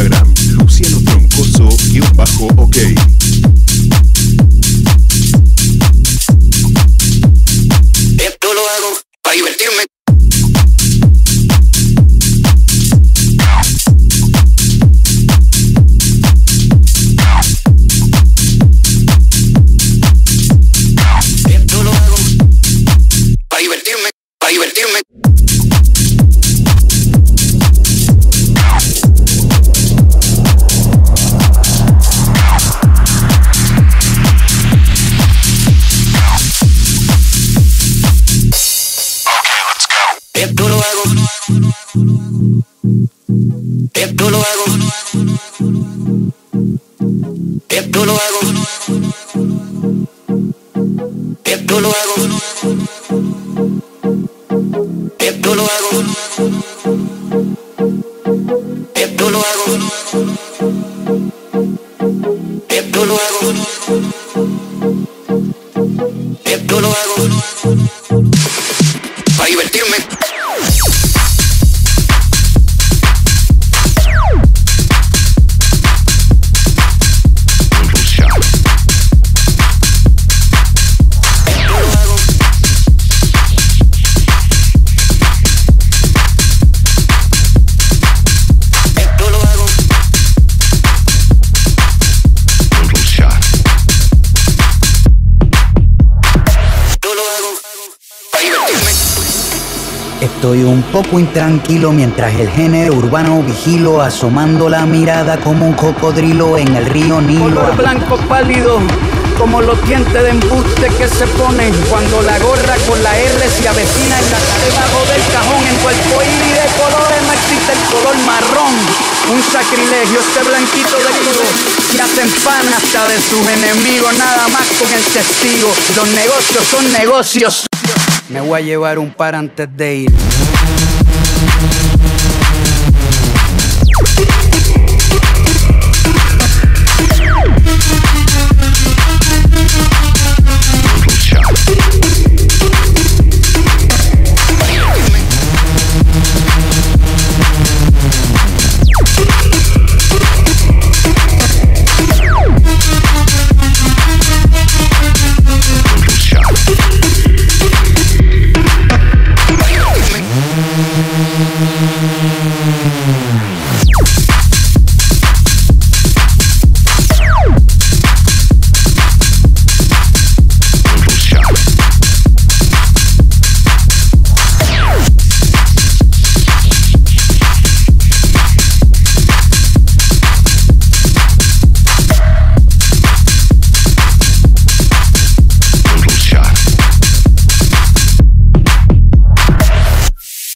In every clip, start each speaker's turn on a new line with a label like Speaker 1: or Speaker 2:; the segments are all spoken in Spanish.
Speaker 1: Instagram, Luciano Troncoso-OK.
Speaker 2: Esto lo hago para divertirme. Esto lo hago para divertirme, para divertirme. Esto lo hago. Esto lo hago. Esto lo hago. Esto lo hago. Esto lo hago. Esto lo hago. Esto lo hago. Esto lo hago.
Speaker 3: Estoy un poco intranquilo mientras el género urbano vigilo, asomando la mirada como un cocodrilo en el río Nilo.
Speaker 4: Color blanco pálido, como los dientes de embuste que se ponen cuando la gorra con la R se avecina en la debajo del cajón. En cuerpo iris de colores no existe el color marrón. Un sacrilegio este blanquito de crudo que hacen pan hasta de sus enemigos, nada más con el testigo. Los negocios son negocios. Me voy a llevar un par antes de ir.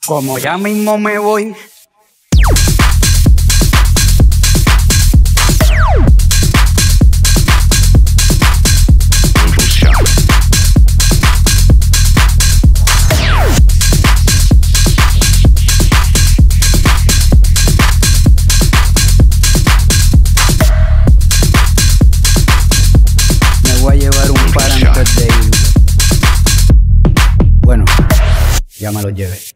Speaker 4: Como ya mismo me voy, un show. Me voy a llevar un par antes de. Bueno, ya me lo llevé.